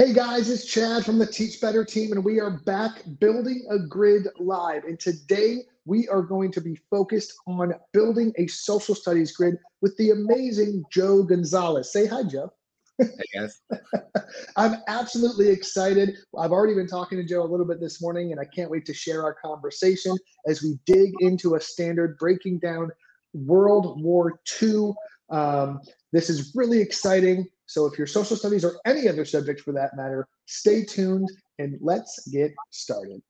Hey guys, it's Chad from the Teach Better team, and we are back building a grid live. And today we are going to be focused on building a social studies grid with the amazing Joe Gonzalez. Say hi, Joe. Hey guys. I'm absolutely excited. I've already been talking to Joe a little bit this morning, and I can't wait to share our conversation as we dig into a standard breaking down World War II. Um, this is really exciting. So, if your social studies or any other subject for that matter, stay tuned and let's get started.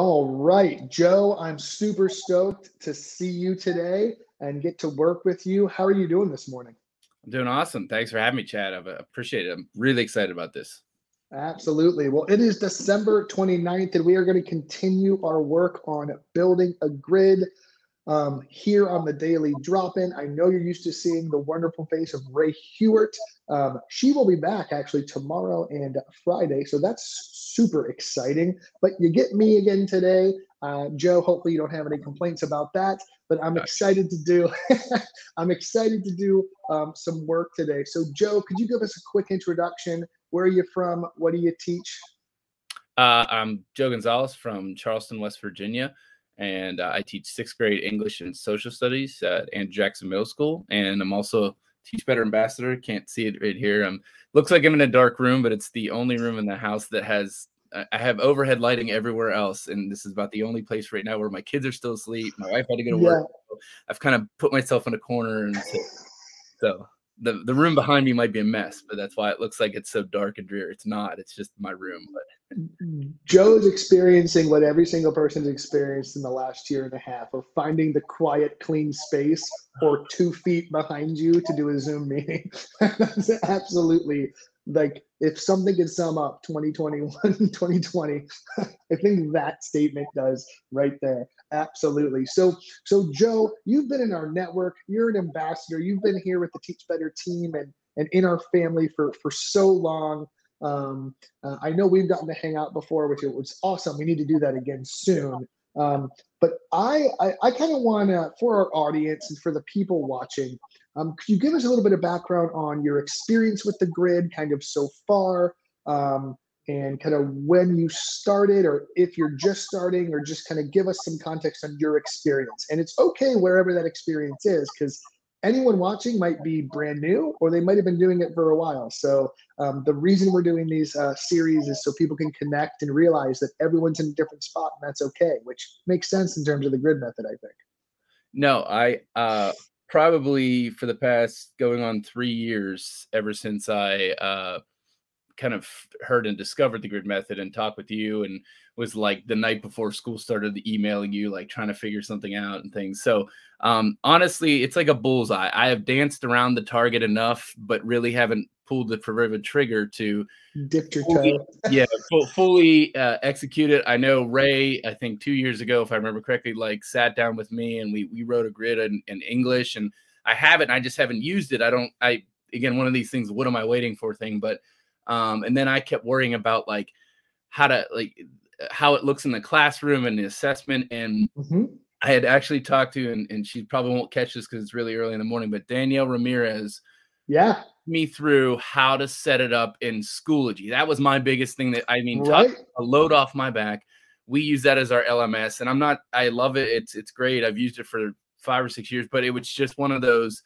All right, Joe, I'm super stoked to see you today and get to work with you. How are you doing this morning? I'm doing awesome. Thanks for having me, Chad. I uh, appreciate it. I'm really excited about this. Absolutely. Well, it is December 29th, and we are going to continue our work on building a grid um, here on the daily drop in. I know you're used to seeing the wonderful face of Rae Hughart. Um, she will be back actually tomorrow and Friday. So that's super exciting. But you get me again today. Uh, Joe, hopefully you don't have any complaints about that. But I'm excited to do. I'm excited to do um, some work today. So Joe, could you give us a quick introduction? Where are you from? What do you teach? Uh, I'm Joe Gonzalez from Charleston, West Virginia and uh, I teach sixth grade English and social studies at Andrew Jackson Middle School. And I'm also Teach Better ambassador. Can't see it right here. Um, looks like I'm in a dark room, but it's the only room in the house that has. I have overhead lighting everywhere else, and this is about the only place right now where my kids are still asleep. My wife had to go to yeah. work. So I've kind of put myself in a corner, and so, so the the room behind me might be a mess, but that's why it looks like it's so dark and dreary. It's not. It's just my room. But Joe's experiencing what every single person's experienced in the last year and a half of finding the quiet, clean space or two feet behind you to do a Zoom meeting. that's absolutely like if something could sum up 2021 2020 i think that statement does right there. Absolutely. So so joe you've been in our network. You're an ambassador. You've been here with the teach better team and and in our family for for so long. Um, uh, i know we've gotten to hang out before which was awesome. We need to do that again soon. Um, but i i, I kind of want to for our audience and for the people watching um, could you give us a little bit of background on your experience with the grid, kind of so far, um, and kind of when you started, or if you're just starting, or just kind of give us some context on your experience? And it's okay wherever that experience is, because anyone watching might be brand new, or they might have been doing it for a while. So um, the reason we're doing these uh, series is so people can connect and realize that everyone's in a different spot, and that's okay, which makes sense in terms of the grid method, I think. No, I uh, probably for the past going on three years ever since I uh, kind of heard and discovered the grid method and talked with you and was like the night before school started emailing you like trying to figure something out and things. So um, honestly it's like a bullseye. I have danced around the target enough but really haven't pulled the proverbial trigger to dip your toe. Yeah fully uh, execute it. I know Rae i think two years ago if i remember correctly like sat down with me and we we wrote a grid in, in english and i have it and i just haven't used it. I don't i again one of these things what am i waiting for thing but um, and then I kept worrying about like how to like how it looks in the classroom and the assessment. And mm-hmm. I had actually talked to, and, and she probably won't catch this because it's really early in the morning, but Danielle Ramirez. Yeah. Me through how to set it up in Schoology. That was my biggest thing that I mean, right. a load off my back. We use that as our LMS, and I'm not. I love it. It's it's great. I've used it for five or six years, but it was just one of those.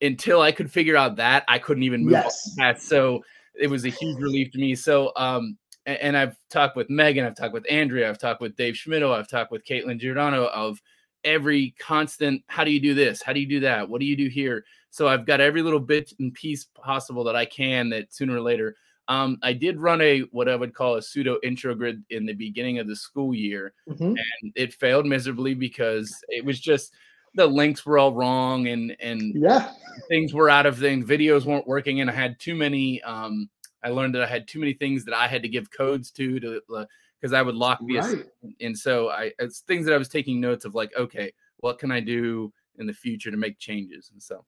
Until I could figure out that, I couldn't even move yes. that. So it was a huge relief to me. So um, and I've talked with Megan, I've talked with Andrea, I've talked with Dave Schmittou, I've talked with Caitlin Giordano of every constant how do you do this how do you do that what do you do here so i've got every little bit and piece possible that i can that sooner or later um, i did run a what i would call a pseudo intro grid in the beginning of the school year mm-hmm. and it failed miserably because it was just the links were all wrong and and yeah. things were out of things videos weren't working and i had too many um, i learned that i had too many things that i had to give codes to to uh, because I would lock the right. and so I it's things that I was taking notes of like okay what can I do in the future to make changes and so.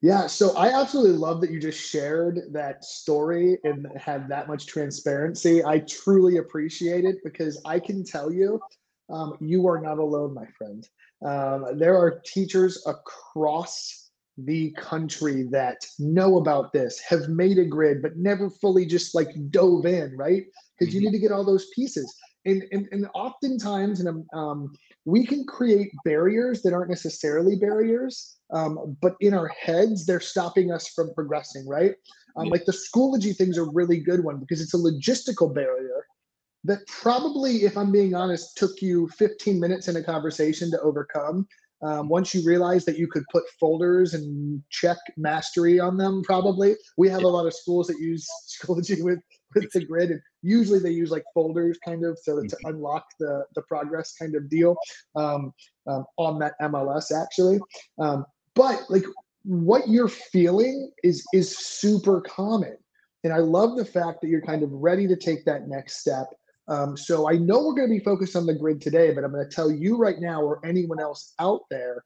Yeah so I absolutely love that you just shared that story and had that much transparency. I truly appreciate it because I can tell you um, you are not alone my friend um, there are teachers across the country that know about this have made a grid but never fully just like dove in right because mm-hmm. you need to get all those pieces. And, and, and oftentimes, and um, um, we can create barriers that aren't necessarily barriers, um, but in our heads, they're stopping us from progressing, right? Um, Like the Schoology thing's a really good one because it's a logistical barrier that probably, if I'm being honest, took you 15 minutes in a conversation to overcome. Um, once you realize that you could put folders and check mastery on them, probably we have a lot of schools that use Schoology with with the grid, and usually they use like folders, kind of, so to mm-hmm. unlock the the progress kind of deal um, um, on that MLS actually. Um, but like what you're feeling is is super common, and I love the fact that you're kind of ready to take that next step um, so I know we're going to be focused on the grid today, but I'm going to tell you right now, or anyone else out there,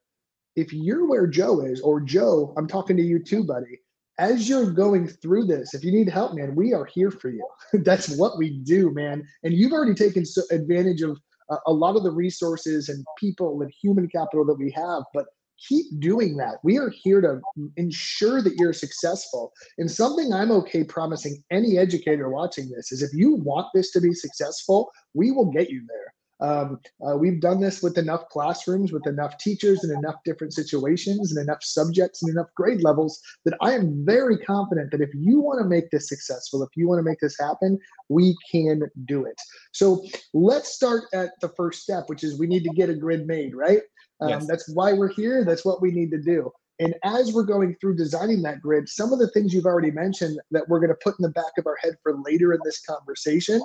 if you're where Joe is, or Joe, I'm talking to you too, buddy. As you're going through this, if you need help, man, we are here for you. That's what we do, man. And you've already taken advantage of a lot of the resources and people and human capital that we have. But keep doing that. We are here to ensure that you're successful. And something I'm okay promising any educator watching this is if you want this to be successful, we will get you there. Um, uh, we've done this with enough classrooms, with enough teachers, and enough different situations, and enough subjects, and enough grade levels that I am very confident that if you want to make this successful, if you want to make this happen, we can do it. So let's start at the first step, which is we need to get a grid made, right? Um, yes. That's why we're here. That's what we need to do. And as we're going through designing that grid, some of the things you've already mentioned that we're going to put in the back of our head for later in this conversation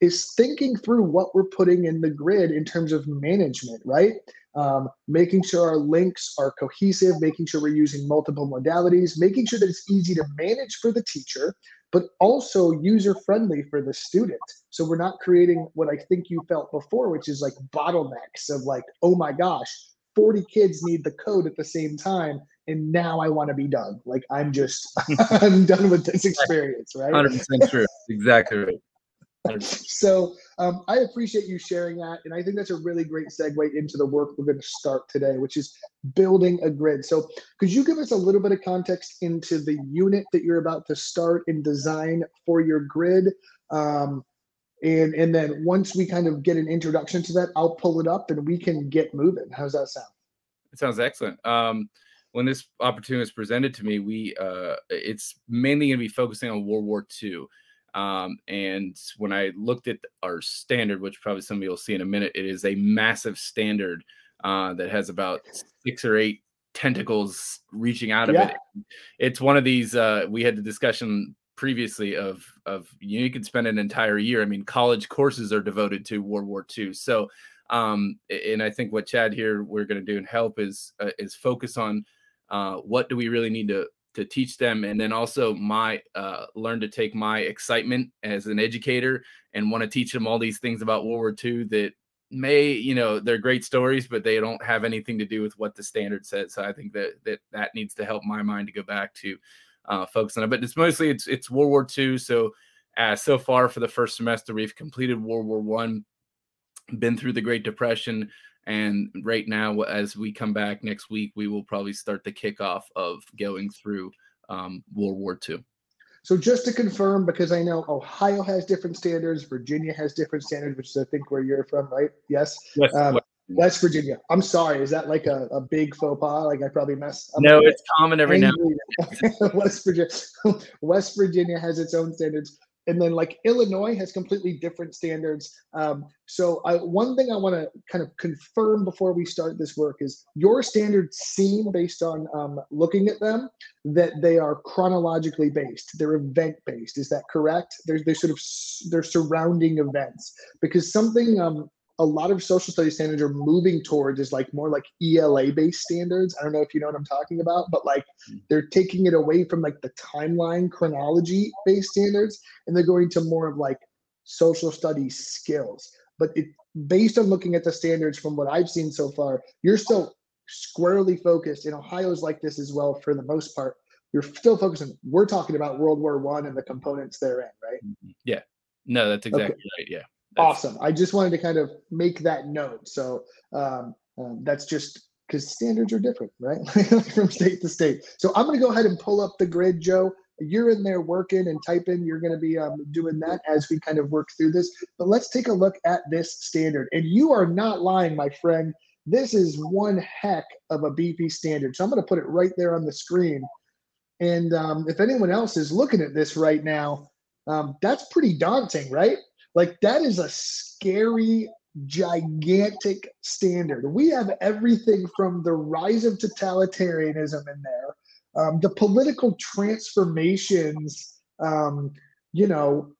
is thinking through what we're putting in the grid in terms of management, right? Um, making sure our links are cohesive, making sure we're using multiple modalities, making sure that it's easy to manage for the teacher, but also user friendly for the student. So we're not creating what I think you felt before, which is like bottlenecks of like, oh my gosh, 40 kids need the code at the same time. And now I want to be done. Like I'm just, I'm done with this experience, right? 100% true. Exactly right so um, I appreciate you sharing that. And I think that's a really great segue into the work we're going to start today, which is building a grid. So could you give us a little bit of context into the unit that you're about to start and design for your grid? Um, and, and then once we kind of get an introduction to that, I'll pull it up and we can get moving. How's that sound? It sounds excellent. Um, when this opportunity was presented to me, we uh, it's mainly going to be focusing on World War II. Um, and when I looked at our standard, which probably some of you will see in a minute, it is a massive standard uh, that has about six or eight tentacles reaching out of yeah. it. It's one of these. Uh, we had the discussion previously of of you, know, you could spend an entire year. I mean, college courses are devoted to World War II. So, um, and I think what Chad here we're going to do and help is uh, is focus on uh, what do we really need to to teach them and then also my uh, learn to take my excitement as an educator and want to teach them all these things about world war ii that may you know they're great stories but they don't have anything to do with what the standard says. So i think that that that needs to help my mind to go back to uh, focus on it. But it's mostly it's it's world war ii so uh, so far for the first semester we've completed world war one been through the great depression and right now, as we come back next week, we will probably start the kickoff of going through um, World War II. So just to confirm, because I know Ohio has different standards, Virginia has different standards, which is I think where you're from, right? Yes. Yes. Um, West Virginia. I'm sorry. Is that like a, a big faux pas? Like I probably messed. up. no, it's common every now. West Virginia. West Virginia has its own standards. And then like Illinois has completely different standards. Um, so I, one thing I want to kind of confirm before we start this work is your standards seem based on um, looking at them that they are chronologically based. They're event based. Is that correct? There's they're sort of they're surrounding events because something um, a lot of social studies standards are moving towards is like more like ELA based standards. I don't know if you know what I'm talking about, but like hmm. they're taking it away from like the timeline chronology based standards and they're going to more of like social studies skills. But it based on looking at the standards from what I've seen so far, you're still squarely focused. And Ohio's like this as well for the most part. You're still focusing. We're talking about World War One and the components therein, right? Mm-hmm. Yeah. No, that's exactly okay. right. Yeah awesome. I just wanted to kind of make that note. So um, um, that's just because standards are different, right? From state to state. So I'm going to go ahead and pull up the grid, Joe. You're in there working and typing. You're going to be um, doing that as we kind of work through this. But let's take a look at this standard. And you are not lying, my friend. This is one heck of a BP standard. So I'm going to put it right there on the screen. And um, if anyone else is looking at this right now, um, that's pretty daunting, right? Like that is a scary, gigantic standard. We have everything from the rise of totalitarianism in there, um, the political transformations, um, you know,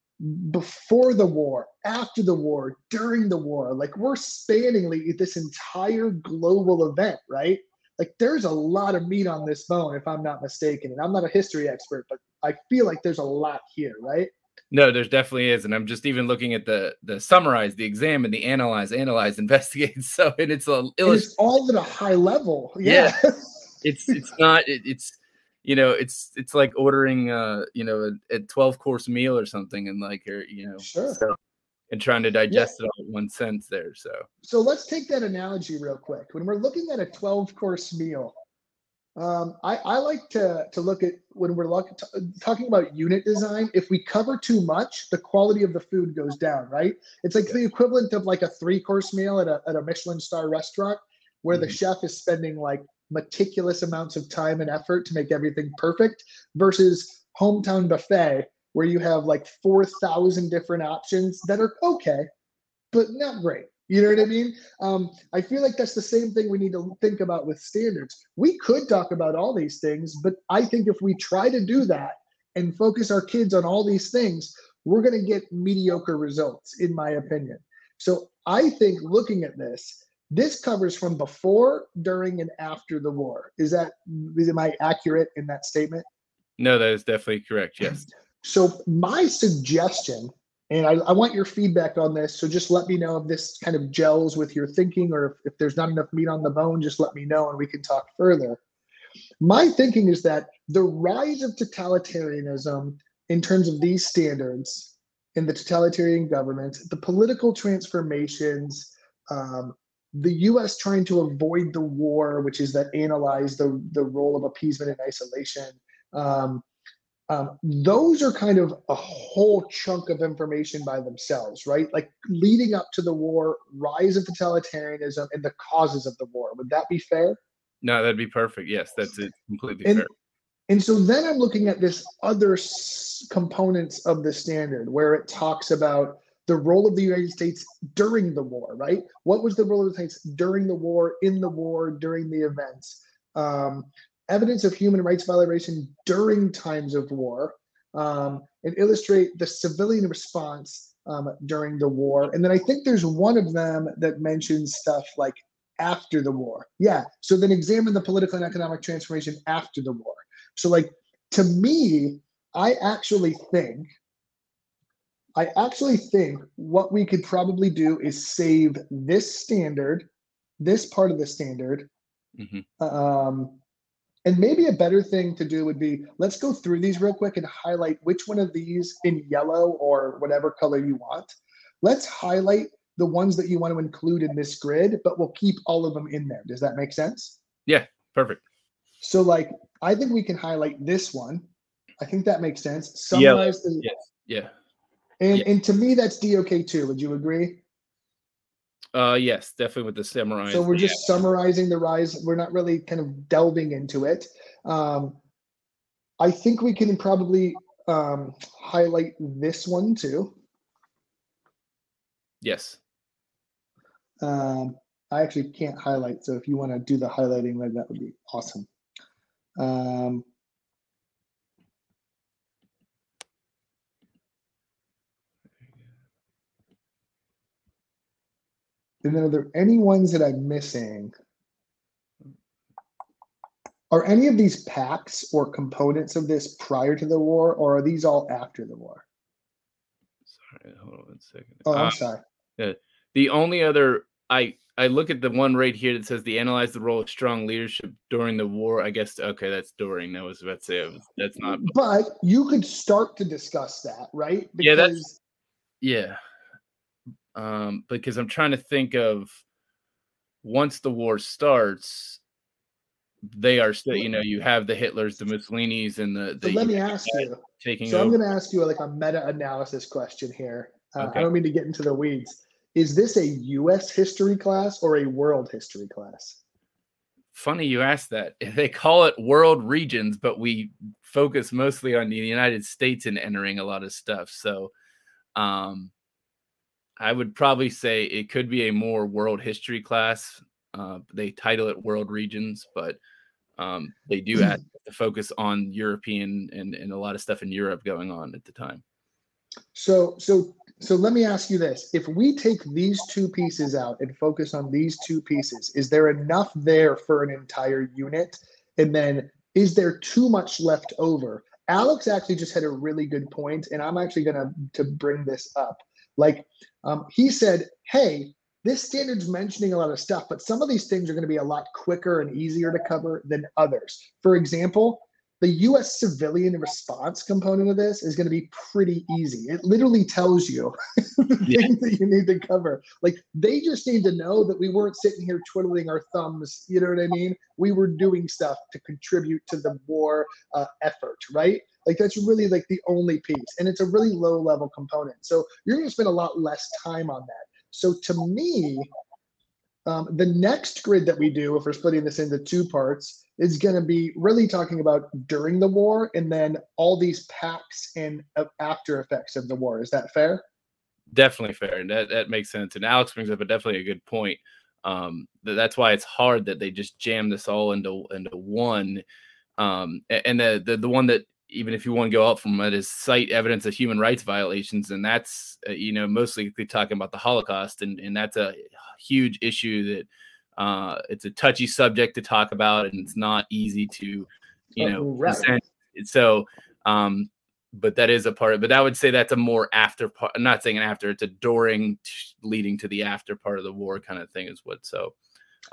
before the war, after the war, during the war. Like we're spanning like, this entire global event, right? Like there's a lot of meat on this bone, if I'm not mistaken. And I'm not a history expert, but I feel like there's a lot here, right? No, there's definitely is, and I'm just even looking at the the summarize, the examine, the analyze, analyze, investigate. So, and it's a it's all at a high level. Yeah, yeah. it's it's not it, it's you know it's it's like ordering uh you know a, a 12 course meal or something, and like or you know sure. So, and trying to digest yeah. it all in one sense there. So so let's take that analogy real quick. When we're looking at a 12 course meal, um, I, I, like to, to look at when we're look, t- talking about unit design. If we cover too much, the quality of the food goes down, right? It's like the equivalent of like a three course meal at a, at a Michelin star restaurant where mm-hmm. the chef is spending like meticulous amounts of time and effort to make everything perfect versus hometown buffet where you have like 4,000 different options that are okay, but not great. You know what I mean? Um, I feel like that's the same thing we need to think about with standards. We could talk about all these things, but I think if we try to do that and focus our kids on all these things, we're going to get mediocre results, in my opinion. So I think looking at this, this covers from before, during, and after the war. Is that am I accurate in that statement? No, that is definitely correct. Yes. So my suggestion and I, I, want your feedback on this. So just let me know if this kind of gels with your thinking or if, if there's not enough meat on the bone, just let me know and we can talk further. My thinking is that the rise of totalitarianism in terms of these standards in the totalitarian government, the political transformations, um, the US trying to avoid the war, which is that analyze the, the role of appeasement and isolation, um, um, those are kind of a whole chunk of information by themselves, right? Like leading up to the war, rise of totalitarianism, and the causes of the war. Would that be fair? No, that'd be perfect. Yes, that's it. Completely and, fair. And so then I'm looking at this other s- components of the standard where it talks about the role of the United States during the war, right? What was the role of the States during the war, in the war, during the events? Um, evidence of human rights violation during times of war um, and illustrate the civilian response um, during the war. And then I think there's one of them that mentions stuff like after the war. Yeah. So then examine the political and economic transformation after the war. So, like, to me, I actually think, I actually think what we could probably do is save this standard, this part of the standard, mm-hmm. um, and maybe a better thing to do would be let's go through these real quick and highlight which one of these in yellow or whatever color you want. Let's highlight the ones that you want to include in this grid, but we'll keep all of them in there. Does that make sense? Yeah, perfect. So, like, I think we can highlight this one. I think that makes sense. Summarize yeah. the yes, yeah. And yeah. and to me, that's DOK two. Would you agree? Uh, yes, definitely with the samurai. So we're just yeah. summarizing the rise. We're not really kind of delving into it. Um, I think we can probably um, highlight this one too. Yes. Um, I actually can't highlight, so if you want to do the highlighting, then that would be awesome. Um, and then are there any ones that I'm missing? Are any of these packs or components of this prior to the war, or are these all after the war? Sorry, hold on one second. Oh, I'm Uh, sorry. The only other I I look at the one right here that says the analyze the role of strong leadership during the war. I guess okay, that's during. That was about to say it was- that's not. But you could start to discuss that, right? Yeah, that's- Yeah. Um, because I'm trying to think of once the war starts, they are still, you know, you have the Hitlers, the Mussolinis, and the, so let me ask you. taking So I'm going to ask you like a meta-analysis question here. Uh, Okay. I don't mean to get into the weeds. Is this a U.S. history class or a world history class? Funny you asked that. They call it world regions, but we focus mostly on the United States and entering a lot of stuff. So, um, I would probably say it could be a more world history class. Uh, they title it world regions, but um, they do ask to focus on European and, and a lot of stuff in Europe going on at the time. So, so, so let me ask you this: If we take these two pieces out and focus on these two pieces, is there enough there for an entire unit? And then, is there too much left over? Alex actually just had a really good point, and I'm actually gonna to bring this up. Like, um, he said, "Hey, this standard's mentioning a lot of stuff, but some of these things are going to be a lot quicker and easier to cover than others. For example, the US civilian response component of this is going to be pretty easy. It literally tells you the Yeah. things that you need to cover. Like they just need to know that we weren't sitting here twiddling our thumbs. You know what I mean? We were doing stuff to contribute to the war uh, effort, right? Like that's really like the only piece, and it's a really low level component. So you're going to spend a lot less time on that. So to me, um, the next grid that we do, if we're splitting this into two parts, is going to be really talking about during the war and then all these packs and after effects of the war. Is that fair? Definitely fair. That, that makes sense. And Alex brings up a definitely a good point. Um, th- that's why it's hard that they just jam this all into into one. Um, and the, the the one that even if you want to go out from it is cite evidence of human rights violations, and that's uh, you know mostly talking about the Holocaust, and and that's a huge issue that uh, it's a touchy subject to talk about, and it's not easy to you know right. present. So um, but that is a part but i would say that's a more after part i'm not saying an after it's a during t- leading to the after part of the war kind of thing is what so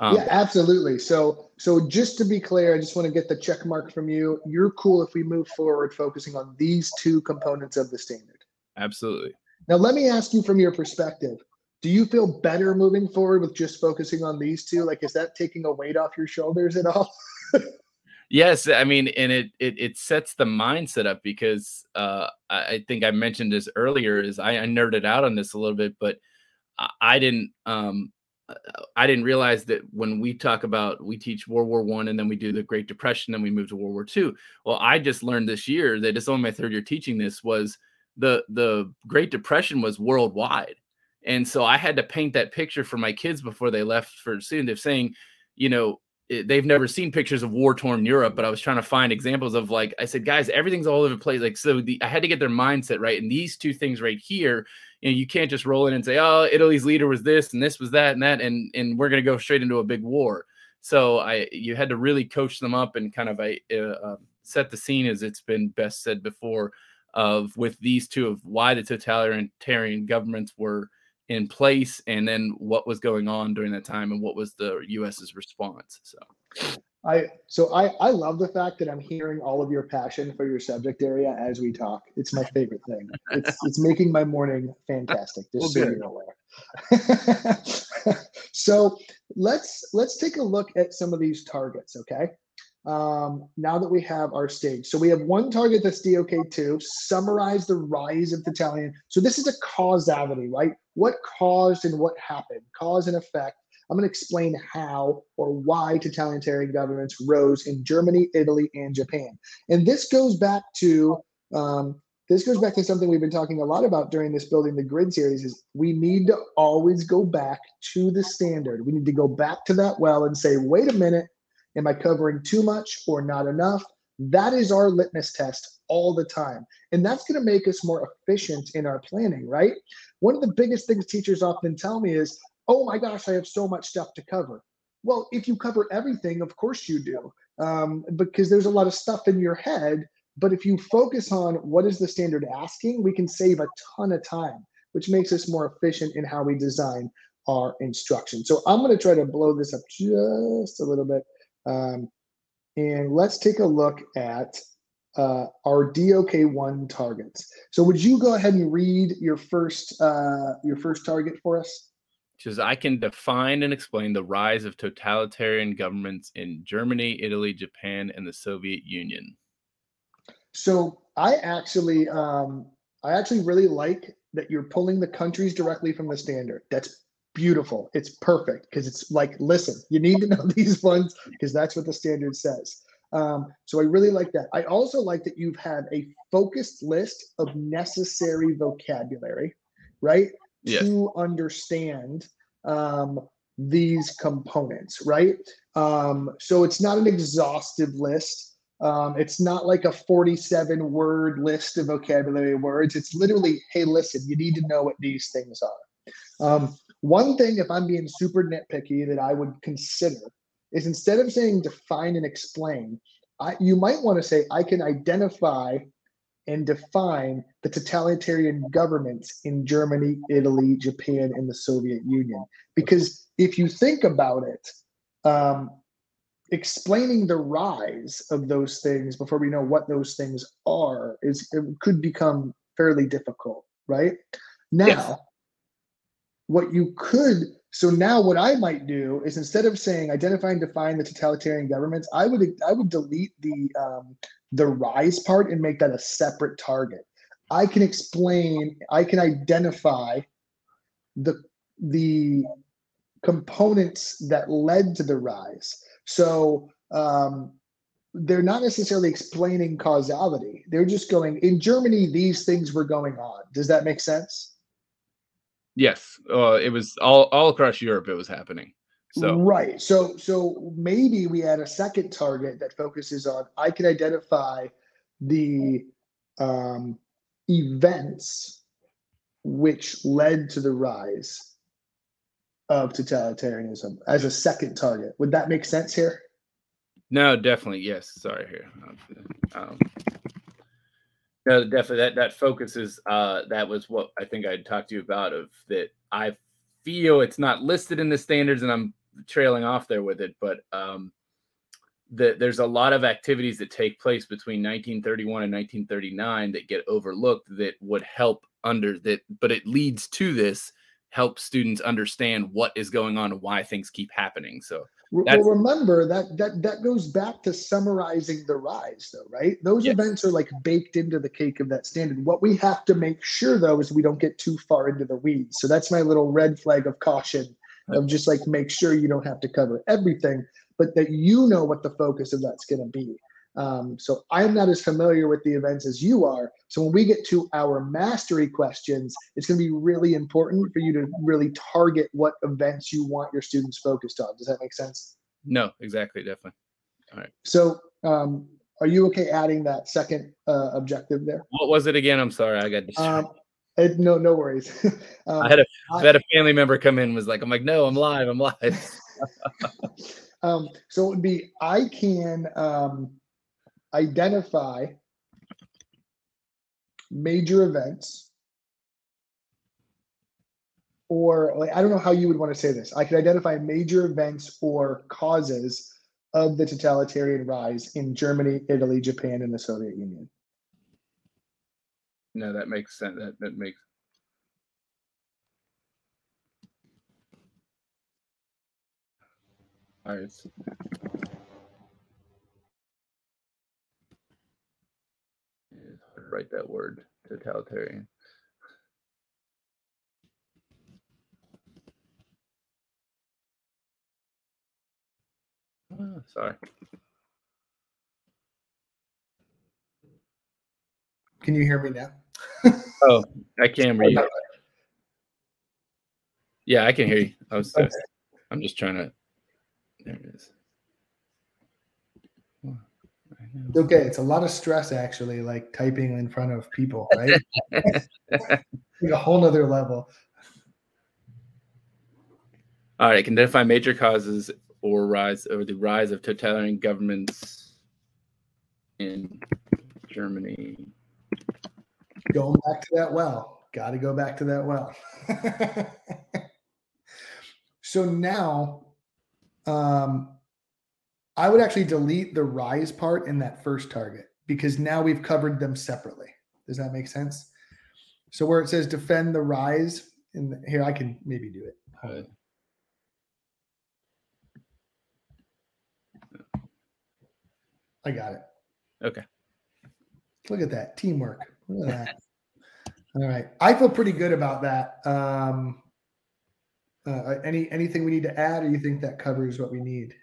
um, yeah, absolutely. So, so just to be clear, I just want to get the check mark from you. You're cool if we move forward focusing on these two components of the standard. absolutely Now, let me ask you from your perspective. Do you feel better moving forward with just focusing on these two? Like, is that taking a weight off your shoulders at all? yes i mean and it it, it sets the mindset up because uh I, think i mentioned this earlier is I, I nerded out on this a little bit but i, I didn't um I didn't realize that when we talk about we teach World War One and then we do the Great Depression, then we move to World War Two. Well, I just learned this year that it's only my third year teaching this was the the Great Depression was worldwide, and so I had to paint that picture for my kids before they left for student of saying, you know, it- they've never seen pictures of war torn Europe, but I was trying to find examples of like I said, guys, everything's all over the place. Like so, the, I had to get their mindset right, and these two things right here you know, you can't just roll in and say, "Oh, Italy's leader was this and this was that and that," and and we're going to go straight into a big war. So I, you had to really coach them up and kind of a, uh, uh, set the scene, as it's been best said before, of with these two of why the totalitarian governments were in place, and then what was going on during that time, and what was the U.S.'s response. So I so I I love the fact that I'm hearing all of your passion for your subject area as we talk. It's my favorite thing. It's it's making my morning fantastic. Just Well, so you're aware. so let's let's take a look at some of these targets. Okay. Um, now that we have our stage, so we have one target that's DOK two. Summarize the rise of the Italian. So this is a causality, right? What caused and what happened? Cause and effect. I'm going to explain how or why totalitarian governments rose in Germany, Italy, and Japan. And this goes back to um, this goes back to something we've been talking a lot about during this building the grid series is we need to always go back to the standard. We need to go back to that well and say wait a minute am i covering too much or not enough? That is our litmus test all the time. And that's going to make us more efficient in our planning right? One of the biggest things teachers often tell me is oh my gosh i have so much stuff to cover well if you cover everything of course you do um, because there's a lot of stuff in your head but if you focus on what is the standard asking, we can save a ton of time, which makes us more efficient in how we design our instruction. So I'm going to try to blow this up just a little bit. Um, and let's take a look at uh, our DOK1 targets. So would you go ahead and read your first uh, your first target for us? Says I can define and explain the rise of totalitarian governments in Germany, Italy, Japan, and the Soviet Union. So I actually, um, I actually really like that you're pulling the countries directly from the standard. That's beautiful. It's perfect because it's like, listen, you need to know these ones because that's what the standard says. Um, so I really like that. I also like that you've had a focused list of necessary vocabulary, right? Yes. To understand um, these components, right? Um, so it's not an exhaustive list. Um, it's not like a 47 word list of vocabulary words. It's literally, hey, listen, you need to know what these things are. Um, one thing, if I'm being super nitpicky, that I would consider is instead of saying define and explain, I, you might want to say, I can identify and define the totalitarian governments in Germany, Italy, Japan, and the Soviet Union. Because if you think about it, um, explaining the rise of those things before we know what those things are is it could become fairly difficult right now yes. what you could so now what i might do is instead of saying identify and define the totalitarian governments i would i would delete the um, the rise part and make that a separate target i can explain i can identify the the components that led to the rise so um, they're not necessarily explaining causality. They're just going, in Germany, these things were going on. Does that make sense? Yes. Uh, it was all, all across Europe, it was happening. So right. So so maybe we add a second target that focuses on I can identify the um, events which led to the rise of totalitarianism as a second target. Would that make sense here? No, definitely. Yes. Sorry here. Um, no, definitely that, that focuses, uh, that was what I think I talked to you about of that. I feel it's not listed in the standards and I'm trailing off there with it, but, um, that there's a lot of activities that take place between 1931 and 1939 that get overlooked that would help under that, but it leads to this help students understand what is going on and why things keep happening. So well, remember that that that goes back to summarizing the rise, though, right? Those events are like baked into the cake of that standard. What we have to make sure, though, is we don't get too far into the weeds. So that's my little red flag of caution of just like make sure you don't have to cover everything, but that you know what the focus of that's going to be. Um, so I'm not as familiar with the events as you are. So when we get to our mastery questions, it's going to be really important for you to really target what events you want your students focused on. Does that make sense? No, exactly, definitely. All right. So um, are you okay adding that second uh, objective there? What was it again? I'm sorry, I got distracted. Um, it, no, no worries. um, I had a I had a family member come in was like, I'm like, no, I'm live, I'm live. um, so it would be I can um, identify major events or like I don't know how you would want to say this. I could identify major events or causes of the totalitarian rise in Germany, Italy, Japan, and the Soviet Union. No, that makes sense. That that makes all right. Write that word, totalitarian. Oh, sorry. Can you hear me now? oh, I can hear you. Yeah, I can hear you. I was. Okay. I'm just trying to. There it is. Okay, it's a lot of stress actually, like typing in front of people, right? like a whole nother level. All right, can identify major causes or rise or the rise of totalitarian governments in Germany. Going back to that well. Got to go back to that well. so now um, I would actually delete the rise part in that first target because now we've covered them separately. Does that make sense? So where it says defend the rise, and here I can maybe do it. I got it. Okay. Look at that teamwork. Look at that. All right. I feel pretty good about that. Um, uh, any anything we need to add, or you think that covers what we need?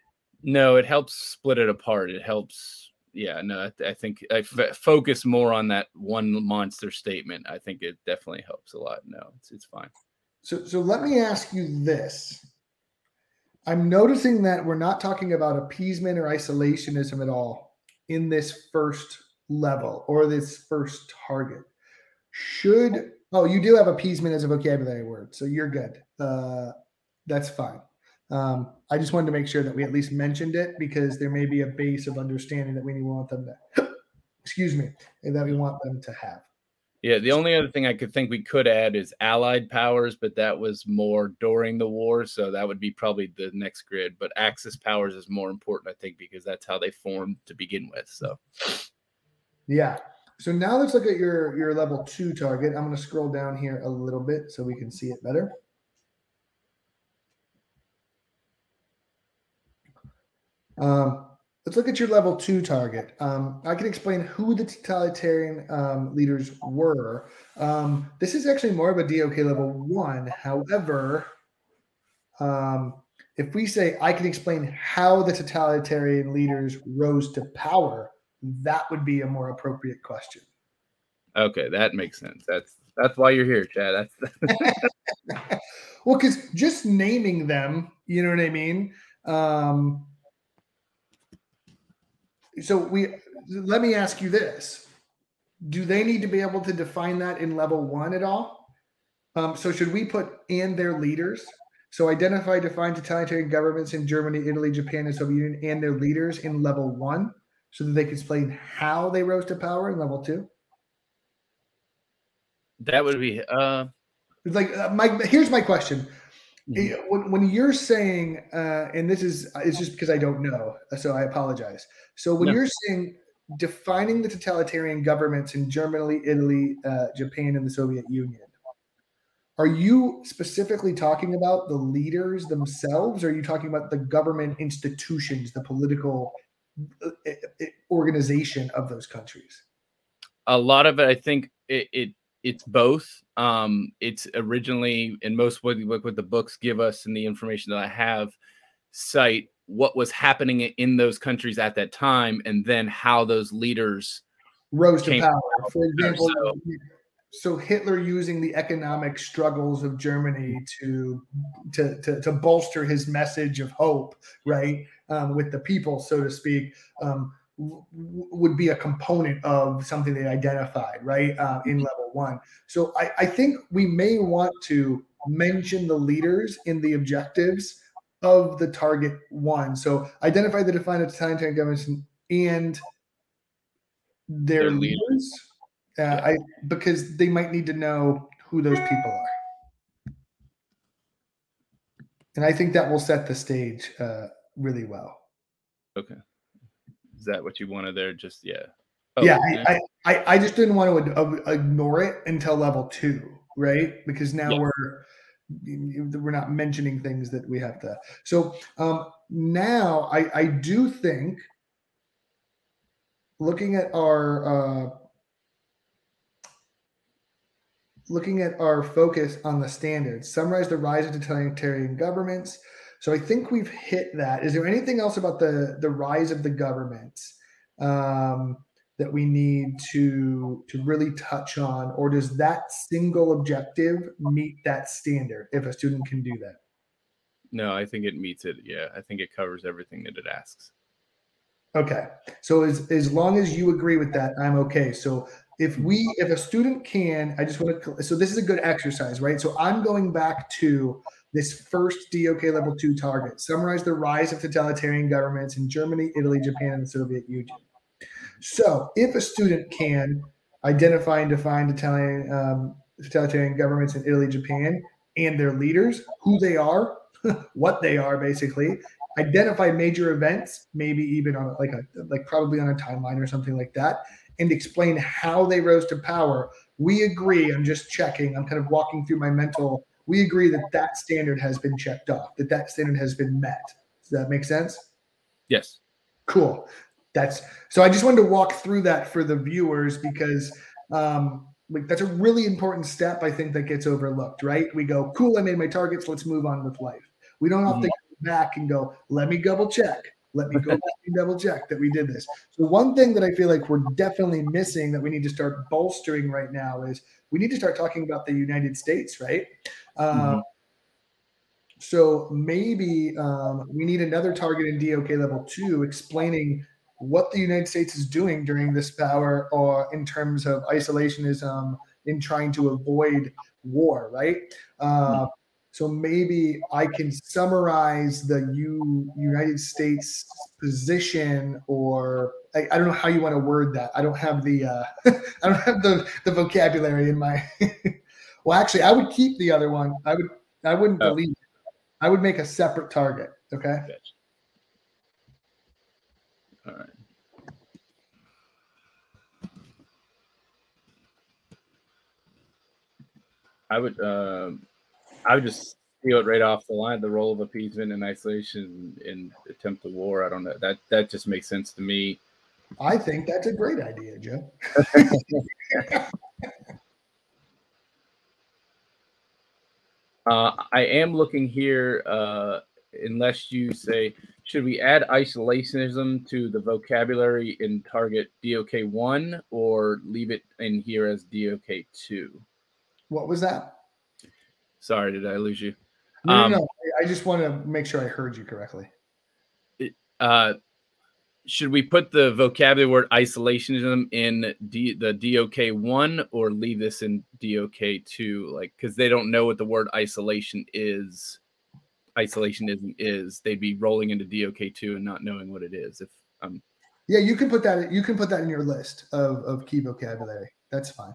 No, it helps split it apart. It helps. Yeah, no, I, I think I f- focus more on that one monster statement. I think it definitely helps a lot. No, it's it's fine. So so let me ask you this. I'm noticing that we're not talking about appeasement or isolationism at all in this first level or this first target. Should oh, you do have appeasement as a vocabulary word, so you're good. Uh, that's fine. Um, I just wanted to make sure that we at least mentioned it because there may be a base of understanding that we want them to, excuse me, that we want them to have. Yeah, the only other thing I could think we could add is allied powers, but that was more during the war, so that would be probably the next grid. But Axis powers is more important, I think, because that's how they formed to begin with. So, yeah. So now let's look at your your level two target. I'm going to scroll down here a little bit so we can see it better. Um, let's look at your level two target. Um, I can explain who the totalitarian um, leaders were. Um, this is actually more of a DOK level one. However, um, if we say I can explain how the totalitarian leaders rose to power, that would be a more appropriate question. Okay, that makes sense. That's that's why you're here, Chad. That's well, because just naming them, you know what I mean. Um, so we let me ask you this. Do they need to be able to define that in level one at all? Um, so should we put and their leaders? So identify define totalitarian governments in germany italy japan and soviet union and their leaders in level one so that they can explain how they rose to power in level two? That would be uh like uh, my here's my question Mm-hmm. When, when you're saying, uh, and this is it's just because I don't know, so I apologize. So when no. you're saying defining the totalitarian governments in Germany, Italy, uh, Japan, and the Soviet Union, are you specifically talking about the leaders themselves? Or are you talking about the government institutions, the political uh, organization of those countries? A lot of it, I think, it, it it's both. Um, it's originally, and most what, what the books give us and the information that I have cite what was happening in those countries at that time, and then how those leaders rose to power. For example, so, so, Hitler using the economic struggles of Germany to to to, to bolster his message of hope, right, um, with the people, so to speak. Um, would be a component of something they identified right uh, in mm-hmm. level one so I, I think we may want to mention the leaders in the objectives of the target one so identify the defined totalitarian governments and their, their leaders, leaders. Uh, yeah. I, because they might need to know who those people are and i think that will set the stage uh, really well okay is that what you wanted there? Just yeah. Oh, yeah, I, I, I just didn't want to ignore it until level two, right? Because now yeah. we're we're not mentioning things that we have to. So um, now I I do think looking at our uh, looking at our focus on the standards, summarize the rise of totalitarian governments, so I think we've hit that. Is there anything else about the the rise of the government um, that we need to to really touch on? Or does that single objective meet that standard if a student can do that? No i think it meets it yeah. I think it covers everything that it asks. Okay. So as as long as you agree with that i'm okay. So if we if a student can i just want to so this is a good exercise right? So i'm going back to this first DOK level two target summarize the rise of totalitarian governments in Germany, Italy, Japan, and the Soviet Union. So, if a student can identify and define Italian, um, totalitarian governments in Italy, Japan, and their leaders, who they are, what they are, basically, identify major events, maybe even on like a like probably on a timeline or something like that, and explain how they rose to power. We agree. I'm just checking. I'm kind of walking through my mental. We agree that that standard has been checked off. That that standard has been met. Does that make sense? Yes. Cool that's so I just wanted to walk through that for the viewers because um, like that's a really important step I think that gets overlooked, right? We go, cool, I made my targets, let's move on with life. We don't have mm-hmm. to go back and go, let me double check. Let me go double check that we did this. So one thing that I feel like we're definitely missing that we need to start bolstering right now is we need to start talking about the United States, right? mm-hmm. Um, so maybe um, we need another target in DOK level two explaining what the United States is doing during this power or in terms of isolationism in trying to avoid war, right? Uh, so maybe I can summarize the U, United States position, or I, I, don't know how you want to word that. I don't have the uh, I don't have the the vocabulary in my. well, actually, I would keep the other one. I would I wouldn't oh. delete. It. I would make a separate target. Okay. All right. I would uh, I would just steal it right off the line. The role of appeasement and isolation in attempt to war. I don't know. That that just makes sense to me. I think that's a great idea, Joe. uh, I am looking here. Uh, unless you say, should we add isolationism to the vocabulary in target DOK one or leave it in here as DOK two? What was that? Sorry, did I lose you? No, um, no, no. I just want to make sure I heard you correctly. uh, should we put the vocabulary word isolationism in D, the DOK one or leave this in DOK two? Like, because they don't know what the word isolation is. Isolationism is. They'd be rolling into DOK two and not knowing what it is. If um, yeah, you can put that. You can put that in your list of of key vocabulary. That's fine.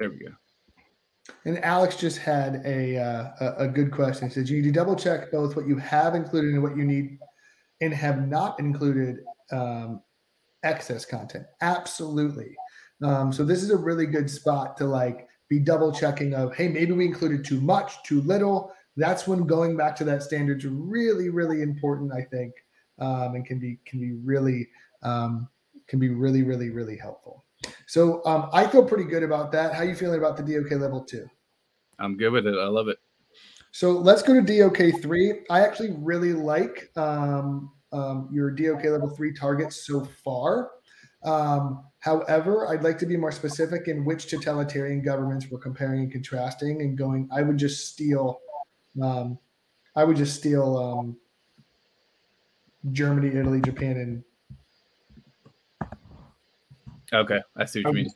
There we go. And Alex just had a uh, a good question. He says you need to double check both what you have included and what you need and have not included um, excess content. Absolutely. Um, so this is a really good spot to like be double checking of hey maybe we included too much, too little. That's when going back to that standard is really really important. I think um, and can be can be really um, can be really really really helpful. So um, I feel pretty good about that. How you feeling about the DOK level two? I'm good with it. I love it. So let's go to DOK three. I actually really like um, um, your DOK level three targets so far. Um, however, I'd like to be more specific in which totalitarian governments we're comparing and contrasting and going. I would just steal. Um, I would just steal um, Germany, Italy, Japan, and Okay, I see what you mean.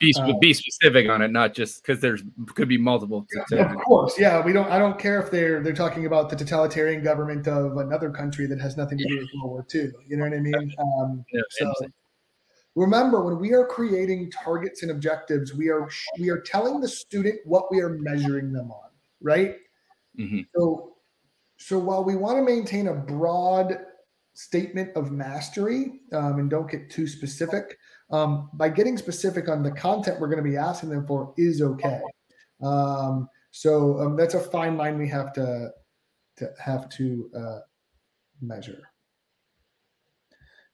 Be, uh, be specific on it, not just because there's could be multiple. Of course, yeah. We don't. I don't care if they're they're talking about the totalitarian government of another country that has nothing to do with World War II. You know what I mean? Um, yeah, so remember, when we are creating targets and objectives, we are we are telling the student what we are measuring them on, right? Mm-hmm. So, so while we want to maintain a broad statement of mastery um, and don't get too specific um, by getting specific on the content we're going to be asking them for is okay. Um, so um, that's a fine line we have to to have to uh, measure.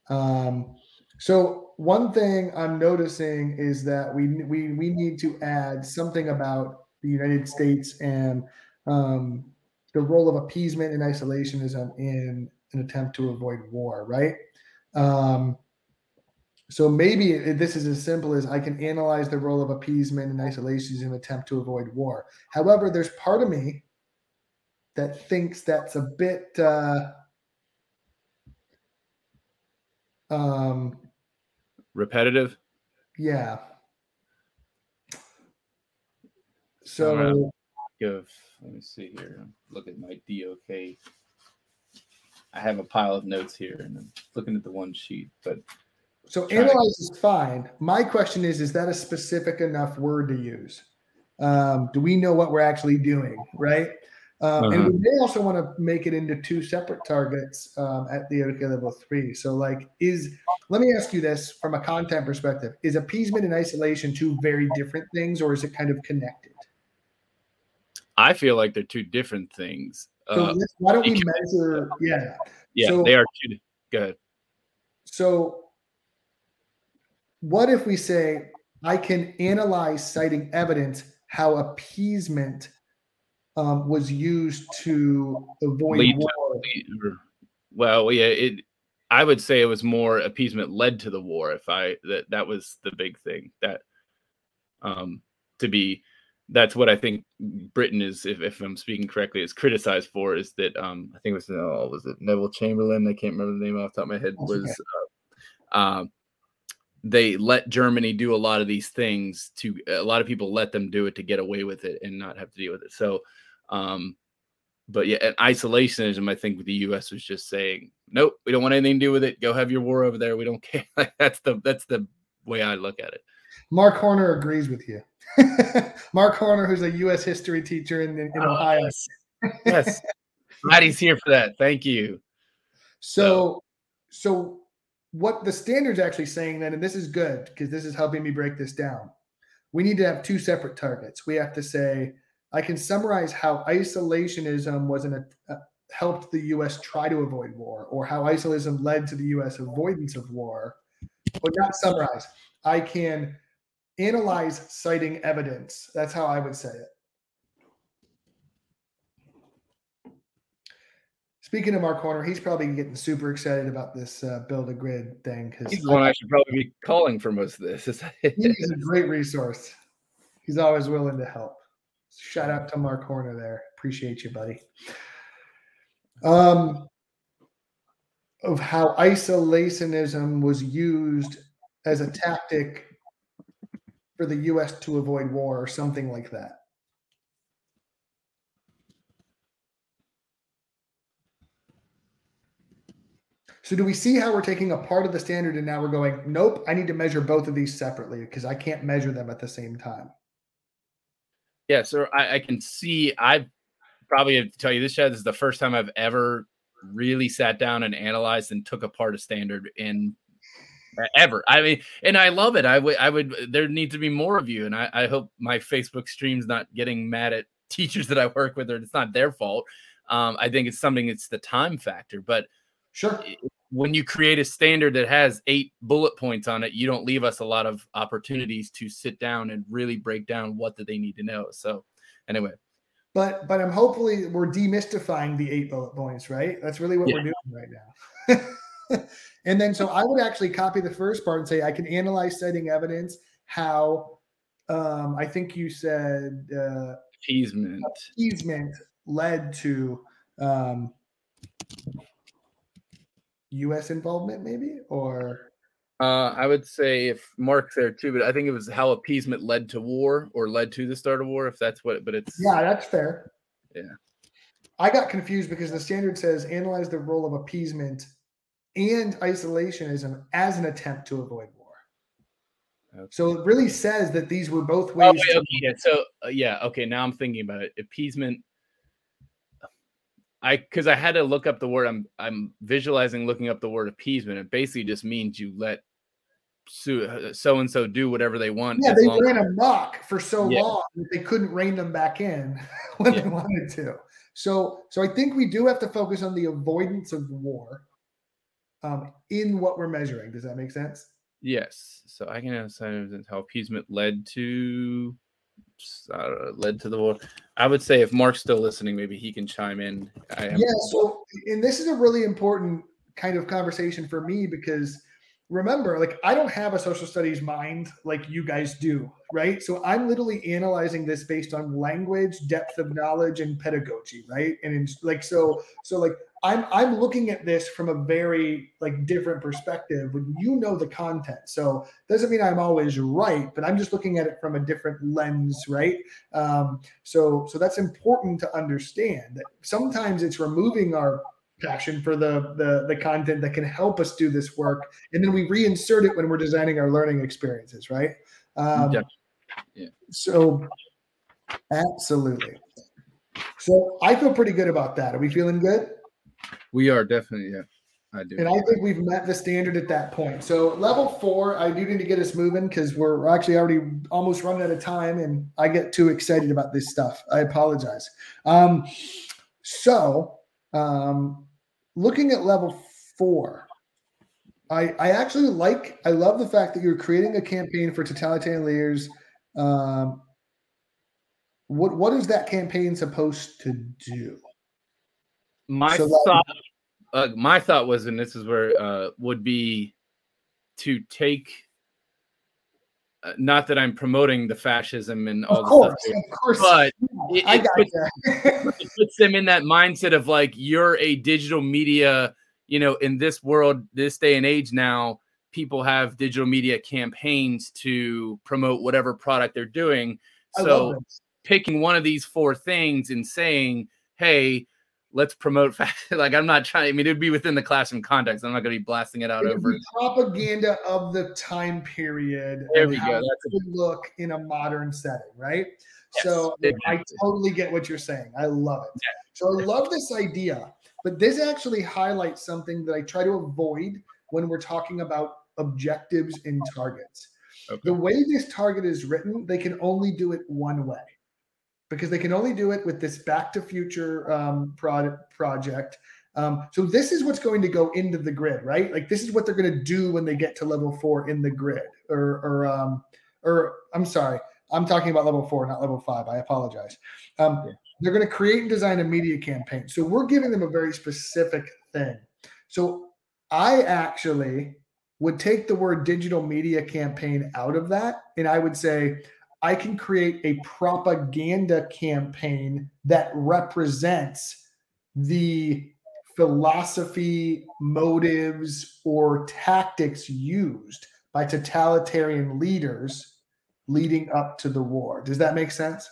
Um, so one thing I'm noticing is that we we we need to add something about the United States and um, the role of appeasement and isolationism in an attempt to avoid war, right? Um, so maybe this is as simple as I can analyze the role of appeasement and isolationism an attempt to avoid war. However, there's part of me that thinks that's a bit uh, um, repetitive. Yeah. So give let me see here. Look at my DOK. I have a pile of notes here and I'm looking at the one sheet, but so analyze is fine. My question is, is that a specific enough word to use? Um, do we know what we're actually doing, right? Um, uh-huh. And we may also want to make it into two separate targets um, at the OK level three. So, like, is let me ask you this from a content perspective: Is appeasement and isolation two very different things, or is it kind of connected? I feel like they're two different things. So uh, why don't we measure? Yeah. Yeah, so, they are two. Go ahead. So, what if we say I can analyze citing evidence how appeasement um, was used to avoid lead war? To, well, yeah, it. I would say it was more appeasement led to the war. If I that that was the big thing that um to be that's what I think Britain is, if, if I'm speaking correctly, is criticized for is that um, I think it was oh, was it Neville Chamberlain? I can't remember the name off the top of my head. Was uh, uh, they let Germany do a lot of these things to a lot of people let them do it to get away with it and not have to deal with it. So, um, but yeah, isolationism, I think with the U.S. was just saying, nope, we don't want anything to do with it. Go have your war over there. We don't care. that's the that's the way I look at it. Mark Horner agrees with you. Mark Horner, who's a U.S. history teacher in, in, oh, Ohio. Yes. yes. Glad he's here for that. Thank you. So, so what the standard's actually saying then, and this is good because this is helping me break this down. We need to have two separate targets. We have to say, I can summarize how isolationism was an uh, helped the U.S. try to avoid war, or how isolationism led to the U.S. avoidance of war, but not summarize. I can analyze citing evidence. That's how I would say it. Speaking of Mark Horner, he's probably getting super excited about this uh, build a grid thing because he's the one I should probably be calling for most of this. he's a great resource. He's always willing to help. Shout out to Mark Horner there. Appreciate you, buddy. Um, of how isolationism was used as a tactic for the U.S. to avoid war or something like that. So do we see how we're taking a part of the standard and now we're going, nope, I need to measure both of these separately because I can't measure them at the same time. Yeah, so I, I can see I probably have to tell you this, Chad, this is the first time I've ever really sat down and analyzed and took apart a standard in ever. I mean, and I love it. I would, I would. There needs to be more of you, and I, I hope my Facebook stream's not getting mad at teachers that I work with, or it's not their fault. Um, I think it's something. It's the time factor, but sure. When you create a standard that has eight bullet points on it, you don't leave us a lot of opportunities to sit down and really break down what do they need to know. So, anyway, but but I'm hopefully we're demystifying the eight bullet points, right? That's really what yeah. we're doing right now. and then so I would actually copy the first part and say I can analyze citing evidence how um, I think you said uh, appeasement appeasement led to um, U.S. involvement, maybe or. Uh, I would say if Mark's there too, but I think it was how appeasement led to war or led to the start of war. If that's what, but it's yeah, that's fair. Yeah, I got confused because the standard says analyze the role of appeasement and isolationism as an attempt to avoid war. Okay. So it really says that these were both oh, ways. Oh, wait, okay, yeah. So uh, yeah, okay. Now I'm thinking about it. Appeasement. I because I had to look up the word. I'm I'm visualizing looking up the word appeasement. It basically just means you let so and so do whatever they want. Yeah, they ran amok for so yeah. long that they couldn't rein them back in when yeah. they wanted to. So, so I think we do have to focus on the avoidance of war um, in what we're measuring. Does that make sense? Yes. So I can understand how appeasement led to uh, led to the war. I would say if Mark's still listening, maybe he can chime in. yeah. So, and this is a really important kind of conversation for me because remember, like I don't have a social studies mind like you guys do, right? So I'm literally analyzing this based on language, depth of knowledge, and pedagogy, right? And in, like so, so like I'm I'm looking at this from a very like different perspective when you know the content. So doesn't mean I'm always right, but I'm just looking at it from a different lens, right? Um, so so that's important to understand that sometimes it's removing our passion for the, the the content that can help us do this work, and then we reinsert it when we're designing our learning experiences, right? Um, yeah. yeah. So absolutely. So I feel pretty good about that. Are we feeling good? We are definitely, yeah. I do. And I think we've met the standard at that point. So level four, I do need to get us moving because we're actually already almost running out of time, and I get too excited about this stuff. I apologize. Um, so um, looking at level four, I I actually like. I love the fact that you're creating a campaign for totalitarian leaders. Um, what what is that campaign supposed to do? My so thought, uh, my thought was, and this is where uh, would be to take. Uh, not that I'm promoting the fascism and all of course, stuff, of course, but it, it, puts, it puts them in that mindset of like you're a digital media. You know, in this world, this day and age now, people have digital media campaigns to promote whatever product they're doing. So picking one of these four things and saying, "Hey, let's promote like i'm not trying i mean it would be within the classroom context i'm not going to be blasting it out it over propaganda of the time period there we go that's a look in a modern setting right yes, so i totally get what you're saying i love it yeah. so i love this idea but this actually highlights something that i try to avoid when we're talking about objectives and targets okay. the way this target is written they can only do it one way because they can only do it with this Back to Future um, product project. Um, so this is what's going to go into the grid, right? Like this is what they're going to do when they get to level four in the grid, or or um, or I'm sorry, I'm talking about level four, not level five. I apologize. Um, yeah. They're going to create and design a media campaign. So we're giving them a very specific thing. So I actually would take the word digital media campaign out of that, and I would say I can create a propaganda campaign that represents the philosophy, motives, or tactics used by totalitarian leaders leading up to the war. Does that make sense?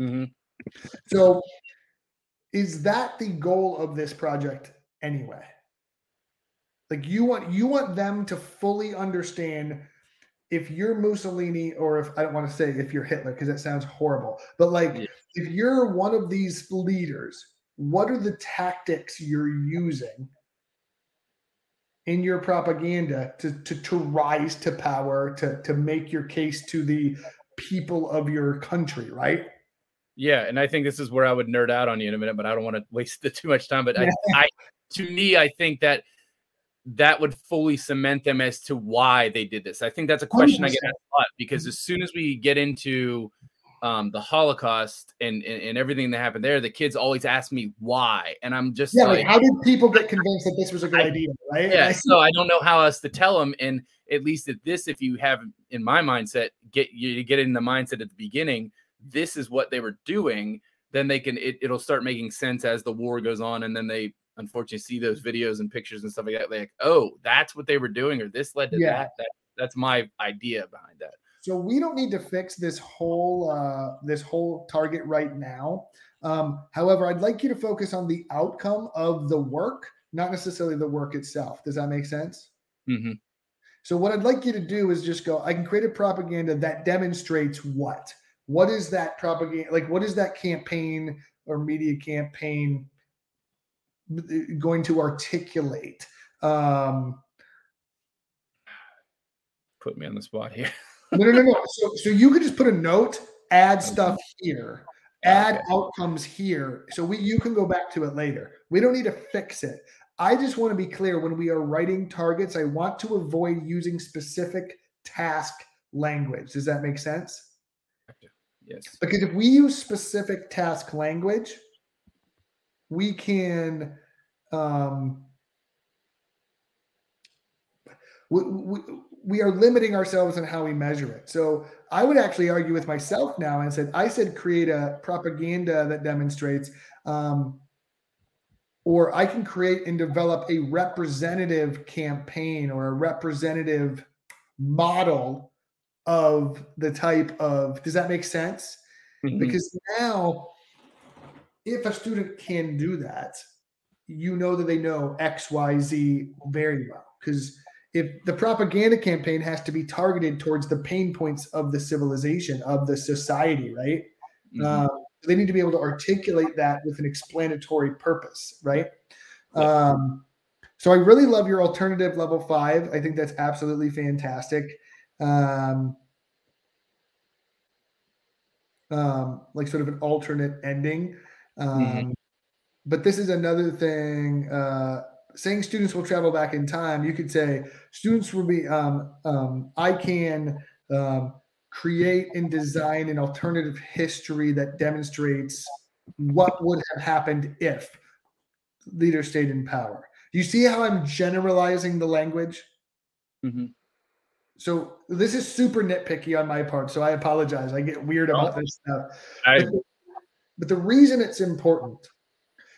Mm-hmm. So, is that the goal of this project anyway? Like you want you want them to fully understand if you're Mussolini, or if I don't want to say if you're Hitler because that sounds horrible, but like yeah. if you're one of these leaders, what are the tactics you're using in your propaganda to, to, to rise to power, to, to make your case to the people of your country, right? Yeah, and I think this is where I would nerd out on you in a minute, but I don't want to waste the, too much time. But I, I, to me, I think that that would fully cement them as to why they did this. I think that's a question 100%. I get asked a lot because as soon as we get into um, the Holocaust and, and, and everything that happened there, the kids always ask me why, and I'm just yeah. Like, like how did people get convinced that this was a good I, idea? Right? Yeah. so I don't know how else to tell them. And at least at this, if you have in my mindset, get you get in the mindset at the beginning, this is what they were doing. Then they can it, it'll start making sense as the war goes on, and then they unfortunately see those videos and pictures and stuff like that, like, oh, that's what they were doing, or this led to yeah. that. that. That's my idea behind that. So we don't need to fix this whole uh, this whole target right now. Um, however, I'd like you to focus on the outcome of the work, not necessarily the work itself. Does that make sense? Mm-hmm. So what I'd like you to do is just go. I can create a propaganda that demonstrates what. What is that propaganda? Like, what is that campaign or media campaign going to articulate? Um, Put me on the spot here. no, no, no, no. So, so you could just put a note, add stuff here, add okay. outcomes here. So we you can go back to it later. We don't need to fix it. I just want to be clear when we are writing targets, I want to avoid using specific task language. Does that make sense? Yes. Because if we use specific task language, we can um, we, we, we are limiting ourselves in how we measure it. So I would actually argue with myself now and said, I said create a propaganda that demonstrates, um, or I can create and develop a representative campaign or a representative model of the type of, does that make sense? Mm-hmm. Because now, if a student can do that, you know that they know X, Y, Z very well. Because if the propaganda campaign has to be targeted towards the pain points of the civilization of the society right mm-hmm. uh, they need to be able to articulate that with an explanatory purpose right yeah. um, so i really love your alternative level five i think that's absolutely fantastic um, um, like sort of an alternate ending mm-hmm. um, but this is another thing uh, saying students will travel back in time, you could say students will be, um, um, I can um, create and design an alternative history that demonstrates what would have happened if leaders stayed in power. You see how I'm generalizing the language? Mm-hmm. So this is super nitpicky on my part. So I apologize. I get weird about this stuff. I, but, but the reason it's important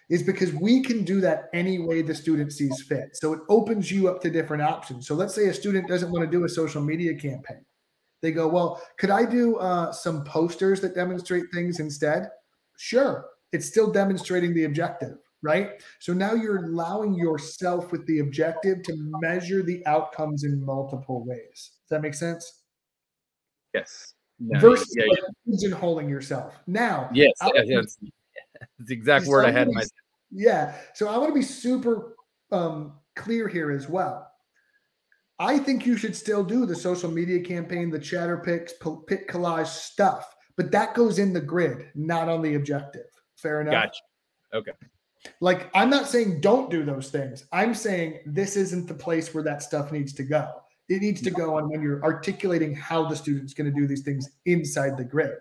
is because we can do that any way the student sees fit. So it opens you up to different options. So let's say a student doesn't want to do a social media campaign. They go, well, could I do uh, some posters that demonstrate things instead? Sure. It's still demonstrating the objective, right? So now you're allowing yourself with the objective to measure the outcomes in multiple ways. Does that make sense? Yes. No, Versus yeah, yeah. pigeonholing yourself. Now, yes, yes, That's the exact word I had in my. Yeah. So I want to be super um, clear here as well. I think you should still do the social media campaign, the ChatterPix, pick collage stuff, but that goes in the grid, not on the objective. Fair enough. Gotcha. Okay. Like I'm not saying don't do those things. I'm saying this isn't the place where that stuff needs to go. It needs to go on when you're articulating how the student's going to do these things inside the grid.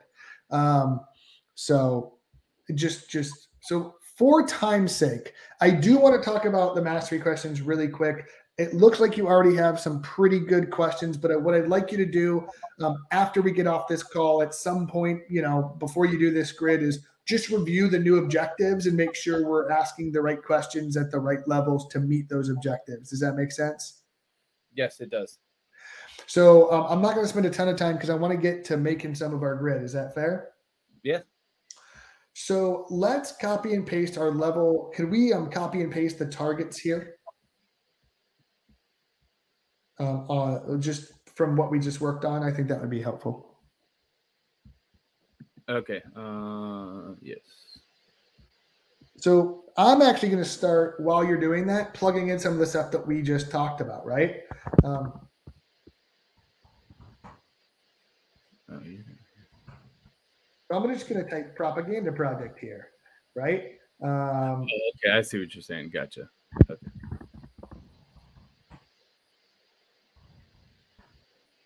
Um, so just just so for time's sake, I do want to talk about the mastery questions really quick. It looks like you already have some pretty good questions, but what I'd like you to do um, after we get off this call at some point, you know, before you do this grid, is just review the new objectives and make sure we're asking the right questions at the right levels to meet those objectives. Does that make sense? Yes, it does. So um, I'm not going to spend a ton of time because I want to get to making some of our grid. Is that fair? Yeah. So let's copy and paste our level. Can we um, copy and paste the targets here? Um, uh, just from what we just worked on, I think that would be helpful. Okay. Uh, yes. So I'm actually going to start while you're doing that, plugging in some of the stuff that we just talked about, right? Um, oh, yeah. So I'm just going to type propaganda project here, right? Um, okay, I see what you're saying. Gotcha. Okay.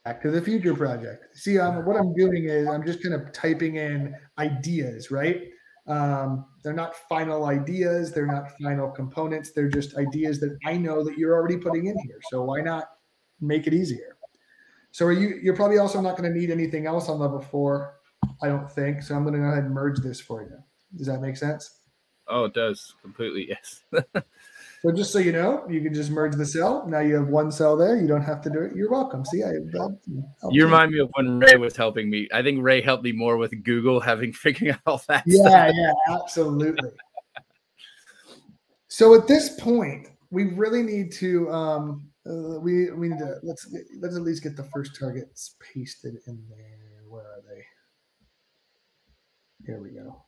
Back to the Future project. See, um, what I'm doing is I'm just kind of typing in ideas, right? Um, they're not final ideas, they're not final components, they're just ideas that I know that you're already putting in here. So why not make it easier? So are you you're probably also not going to need anything else on level four I don't think. So I'm going to go ahead and merge this for you. Does that make sense? Oh, it does completely. Yes. so just so you know, you can just merge the cell. Now you have one cell there. You don't have to do it. You're welcome. See, I you remind me of when Rae was helping me. I think Rae helped me more with Google, having figuring out all that. Yeah, stuff. yeah, absolutely. so at this point, we really need to um, uh, we we need to let's let's at least get the first targets pasted in there. Where are they? Here we go.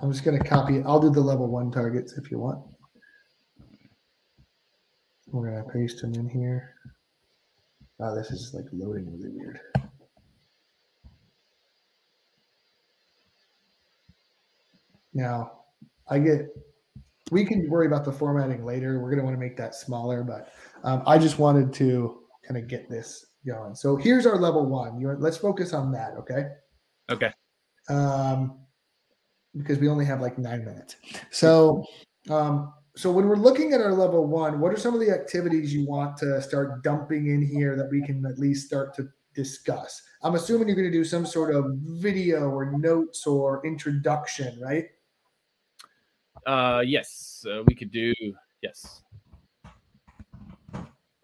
I'm just going to copy. I'll do the level one targets if you want. We're going to paste them in here. Oh, this is like loading really weird. Now, I get. We can worry about the formatting later. We're going to want to make that smaller, but um, I just wanted to kind of get this going. So here's our level one. You're, let's focus on that, okay? Okay. Um, because we only have like nine minutes. So, um, so when we're looking at our level one, what are some of the activities you want to start dumping in here that we can at least start to discuss? I'm assuming you're going to do some sort of video or notes or introduction, right? Uh, yes, uh, we could do yes.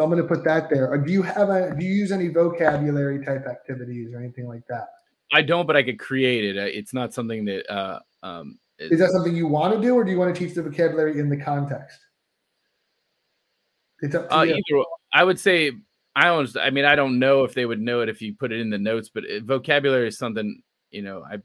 I'm going to put that there. Or do you have a? Do you use any vocabulary type activities or anything like that? I don't, but I could create it. It's not something that. Uh, um, is that something you want to do, or do you want to teach the vocabulary in the context? It's up to uh, you. Either, I would say I don't. I mean, I don't know if they would know it if you put it in the notes, but it, vocabulary is something you know. I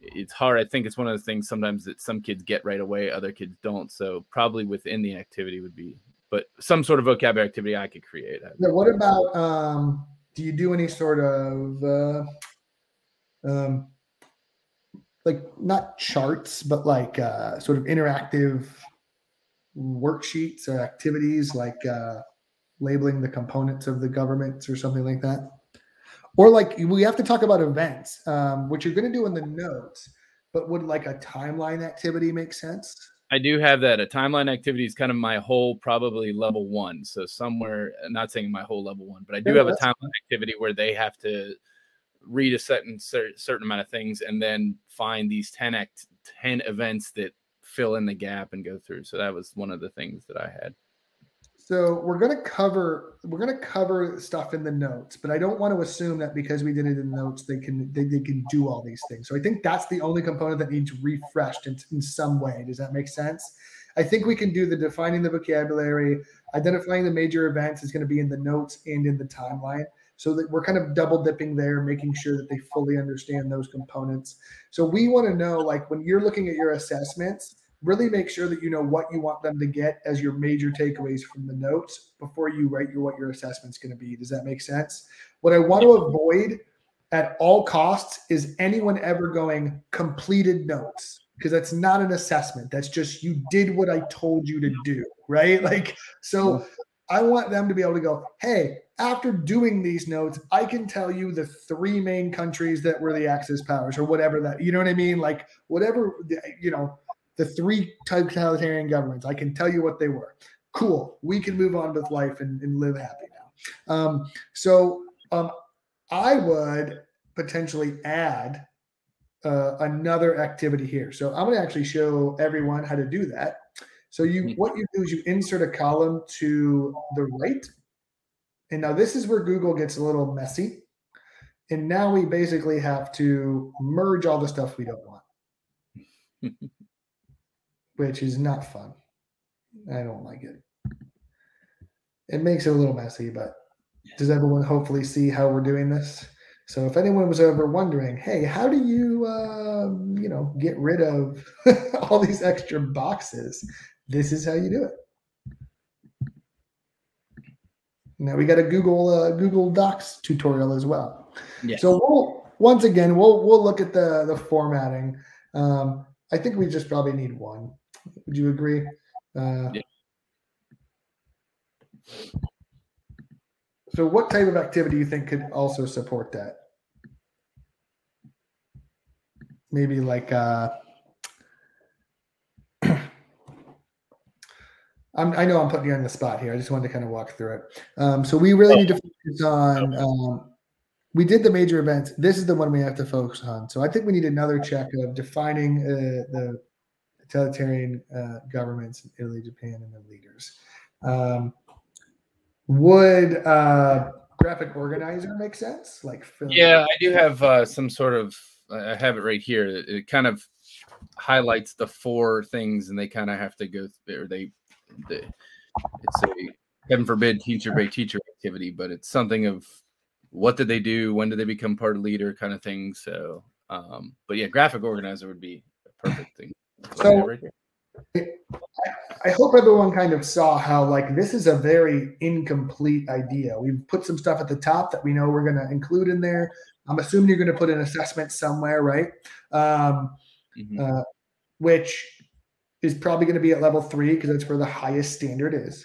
it's hard. I think it's one of the things sometimes that some kids get right away, other kids don't. So probably within the activity would be but some sort of vocabulary activity I could create. What about um, do you do any sort of uh, um, like not charts, but like uh, sort of interactive worksheets or activities like uh, labeling the components of the governments or something like that? Or like we have to talk about events, um, which you're going to do in the notes, but would like a timeline activity make sense? I do have that. A timeline activity is kind of my whole probably level one. So somewhere, not saying my whole level one, but I do yeah, have a timeline activity where they have to read a certain certain amount of things and then find these 10 act 10 events that fill in the gap and go through. So that was one of the things that I had. So we're going to cover we're to cover stuff in the notes, but I don't want to assume that because we did it in the notes they can they, they can do all these things. So I think that's the only component that needs refreshed in, in some way. Does that make sense? I think we can do the defining the vocabulary, identifying the major events is going to be in the notes and in the timeline. So that we're kind of double dipping there, making sure that they fully understand those components. So we want to know, like when you're looking at your assessments, really make sure that you know what you want them to get as your major takeaways from the notes before you write your what your assessment's going to be. Does that make sense? What I want to avoid at all costs is anyone ever going completed notes because that's not an assessment. That's just you did what I told you to do, right? Like so I want them to be able to go, "Hey, after doing these notes, I can tell you the three main countries that were the Axis powers or whatever that, you know what I mean? Like whatever, you know, the three totalitarian governments. I can tell you what they were. Cool. We can move on with life and, and live happy now. Um, so um, I would potentially add uh, another activity here. So I'm going to actually show everyone how to do that. So you, mm-hmm. what you do is you insert a column to the right. And now this is where Google gets a little messy. And now we basically have to merge all the stuff we don't want. which is not fun. I don't like it. It makes it a little messy, but does everyone hopefully see how we're doing this? So if anyone was ever wondering, hey, how do you, uh, you know, get rid of all these extra boxes? This is how you do it. Now we got a Google uh, Google Docs tutorial as well. Yes. So we'll once again we'll we'll look at the the formatting. Um, I think we just probably need one. Would you agree? Uh, yeah. So, what type of activity do you think could also support that? Maybe like uh, I'm, i know I'm putting you on the spot here. I just wanted to kind of walk through it. Um, so we really need to focus on. Um, we did the major events. This is the one we have to focus on. So I think we need another check of defining uh, the totalitarian uh, governments in Italy, Japan, and their leaders. Um, would uh, graphic organizer make sense? Like, yeah, I do have uh, some sort of. I have it right here. It kind of highlights the four things, and they kind of have to go. Or they, they, it's a heaven forbid teacher by teacher activity, but it's something of what did they do, when did they become part of leader, kind of thing. So, um, but yeah, graphic organizer would be a perfect thing. So I hope everyone kind of saw how like this is a very incomplete idea. We've put some stuff at the top that we know we're going to include in there. I'm assuming you're going to put an assessment somewhere, right? Um, mm-hmm. uh, which is probably going to be at level three because that's where the highest standard is.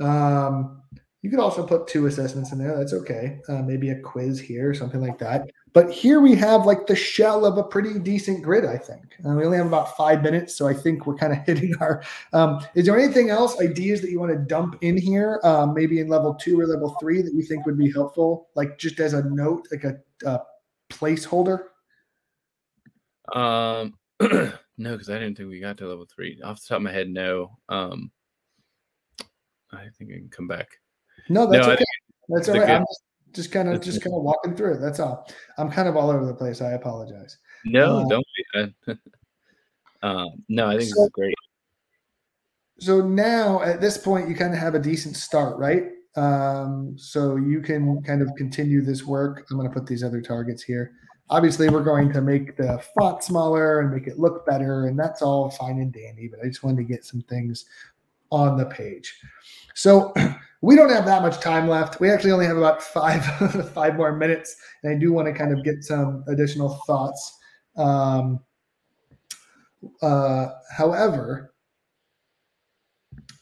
Um, you could also put two assessments in there. That's okay. Uh, maybe a quiz here or something like that. But here we have like the shell of a pretty decent grid, I think. Uh, we only have about five minutes, so I think we're kind of hitting our. Um, is there anything else, ideas that you want to dump in here, um, maybe in level two or level three that you think would be helpful, like just as a note, like a, a placeholder? Um, no, because I didn't think we got to level three. Off the top of my head, no. Um, I think I can come back. No, that's no, okay. That's all right. I'm just, just kind of just kind of walking through it. That's all. I'm kind of all over the place. I apologize. No, uh, don't be. um, no, I think so, is great. So now at this point, you kind of have a decent start, right? Um, so you can kind of continue this work. I'm going to put these other targets here. Obviously, we're going to make the font smaller and make it look better, and that's all fine and dandy. But I just wanted to get some things on the page. So we don't have that much time left. We actually only have about five five more minutes, and I do want to kind of get some additional thoughts. Um, uh, however,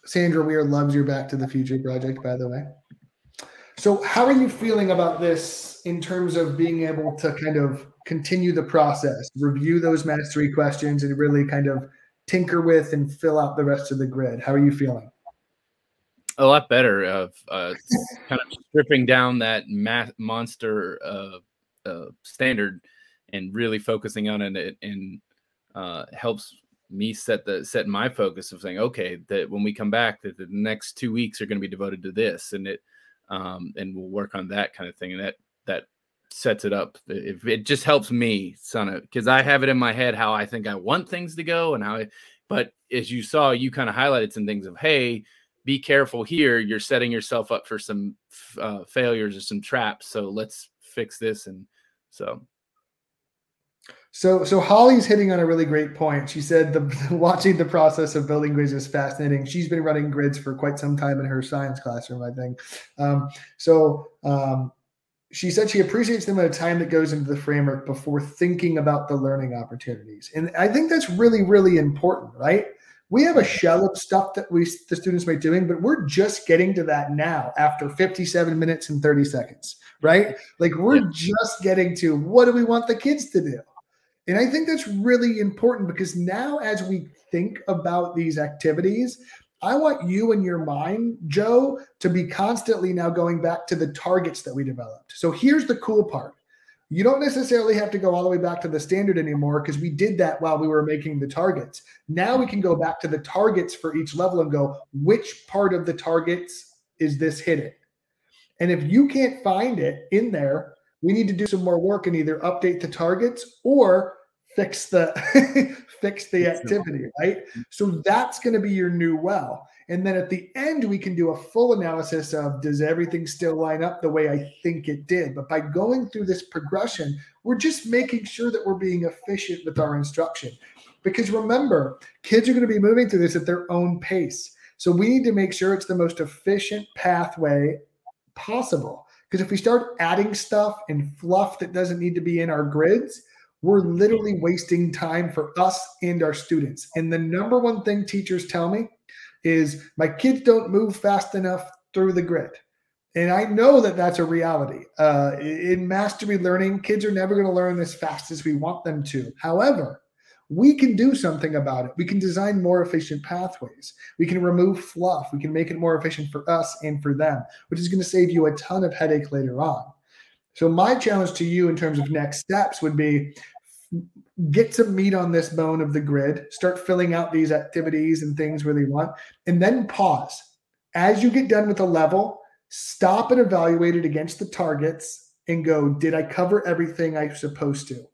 Sandra Weir loves your Back to the Future project, by the way. So, how are you feeling about this in terms of being able to kind of continue the process, review those mastery questions, and really kind of tinker with and fill out the rest of the grid? How are you feeling? A lot better of uh, kind of stripping down that monster uh, uh, standard and really focusing on it and uh, helps me set the set my focus of saying okay that when we come back that the next two weeks are going to be devoted to this and it um, and we'll work on that kind of thing and that that sets it up. It, it just helps me son because i have it in my head how i think i want things to go and how I, but as you saw you kind of highlighted some things of hey be careful here. You're setting yourself up for some uh, failures or some traps. So let's fix this. And so. So, so Holly's hitting on a really great point. She said the watching the process of building grids is fascinating. She's been running grids for quite some time in her science classroom, I think. Um, so, um, she said she appreciates the amount of time that goes into the framework before thinking about the learning opportunities, and I think that's really, really important, right? We have a shell of stuff that we the students be doing but we're just getting to that now after 57 minutes and 30 seconds right? Like we're just getting to what do we want the kids to do? And i think that's really important because now as we think about these activities i want you in your mind joe to be constantly now going back to the targets that we developed. So here's the cool part you don't necessarily have to go all the way back to the standard anymore because we did that while we were making the targets. Now we can go back to the targets for each level and go, which part of the targets is this hitting? And if you can't find it in there, we need to do some more work and either update the targets or fix the fix the activity, right? So that's going to be your new well. And then at the end, we can do a full analysis of does everything still line up the way I think it did? But by going through this progression, we're just making sure that we're being efficient with our instruction. Because remember, kids are going to be moving through this at their own pace. So we need to make sure it's the most efficient pathway possible. Because if we start adding stuff and fluff that doesn't need to be in our grids, we're literally wasting time for us and our students. And the number one thing teachers tell me is my kids don't move fast enough through the grid. And I know that that's a reality. Uh, in mastery learning, kids are never going to learn as fast as we want them to. However, we can do something about it. We can design more efficient pathways. We can remove fluff. We can make it more efficient for us and for them, which is going to save you a ton of headache later on. So, my challenge to you in terms of next steps would be get some meat on this bone of the grid, start filling out these activities and things where they want, and then pause. As you get done with a level, stop and evaluate it against the targets and go, did I cover everything I'm supposed to?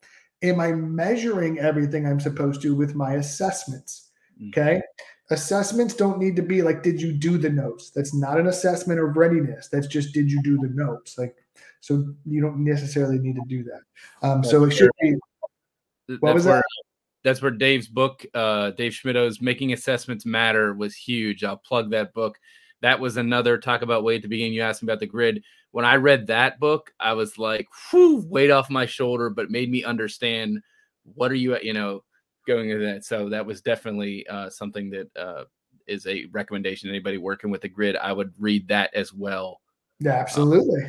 Am I measuring everything I'm supposed to with my assessments? Mm. Okay. Mm-hmm. Assessments don't need to be like, did you do the notes? That's not an assessment of readiness. That's just, did you do the notes? Like, so you don't necessarily need to do that. Um, so it should be what was where, that? That's where Dave's book, uh, Dave Schmittou's "Making Assessments Matter" was huge. I'll plug that book. That was another talk about weight at the beginning. You asked me about the grid. When I read that book, I was like, whew, weight off my shoulder, but made me understand what are you, you know, going into that. So that was definitely uh, something that uh, is a recommendation. Anybody working with the grid, I would read that as well. Yeah, absolutely.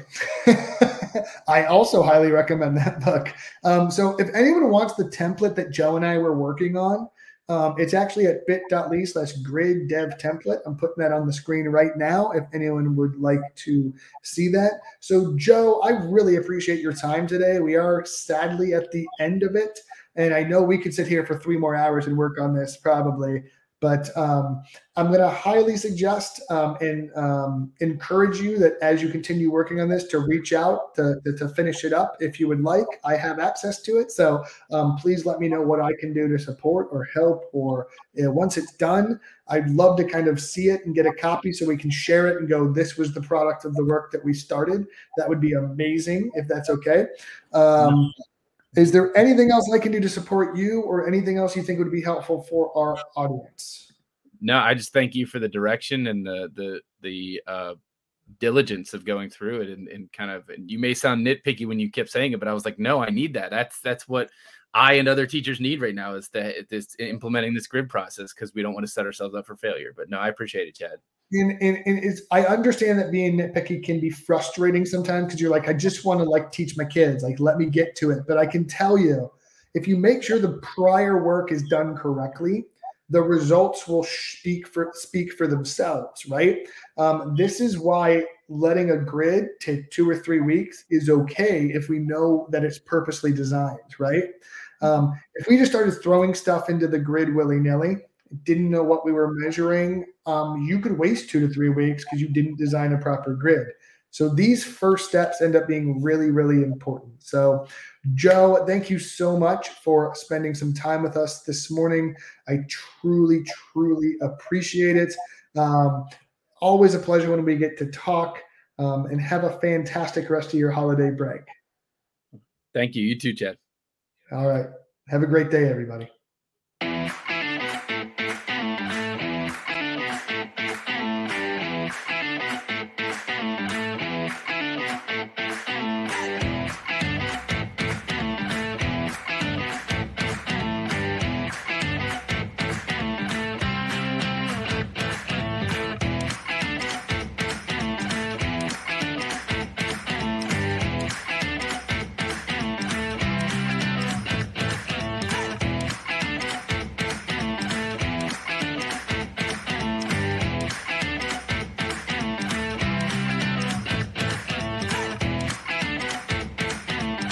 Um, I also highly recommend that book. Um, so if anyone wants the template that Joe and I were working on, um, it's actually at bit.ly slash grid dev template. I'm putting that on the screen right now if anyone would like to see that. So, Joe, I really appreciate your time today. We are sadly at the end of it. And I know we could sit here for three more hours and work on this probably. But um, I'm going to highly suggest um, and um, encourage you that as you continue working on this, to reach out to, to, finish it up if you would like. I have access to it, so um, please let me know what I can do to support or help. Or you know, once it's done, I'd love to kind of see it and get a copy so we can share it and go. This was the product of the work that we started. That would be amazing if that's okay. Um, is there anything else I can do to support you or anything else you think would be helpful for our audience? No, I just thank you for the direction and the the the uh, diligence of going through it and, and kind of and you may sound nitpicky when you kept saying it, but I was like, no, I need that. That's that's what I and other teachers need right now is that this implementing this grid process because we don't want to set ourselves up for failure. But no, I appreciate it, Chad and, and, and it's I understand that being nitpicky can be frustrating sometimes because you're like, I just want to like teach my kids, like let me get to it. But I can tell you, if you make sure the prior work is done correctly, the results will speak for speak for themselves, right? Um, this is why letting a grid take two or three weeks is okay if we know that it's purposely designed, right? Um, if we just started throwing stuff into the grid willy nilly, didn't know what we were measuring, um, you could waste two to three weeks because you didn't design a proper grid. So these first steps end up being really, really important. So, Joe, thank you so much for spending some time with us this morning. I truly, truly appreciate it. Um, always a pleasure when we get to talk um, and have a fantastic rest of your holiday break. Thank you. You too, Chad. All right. Have a great day, everybody.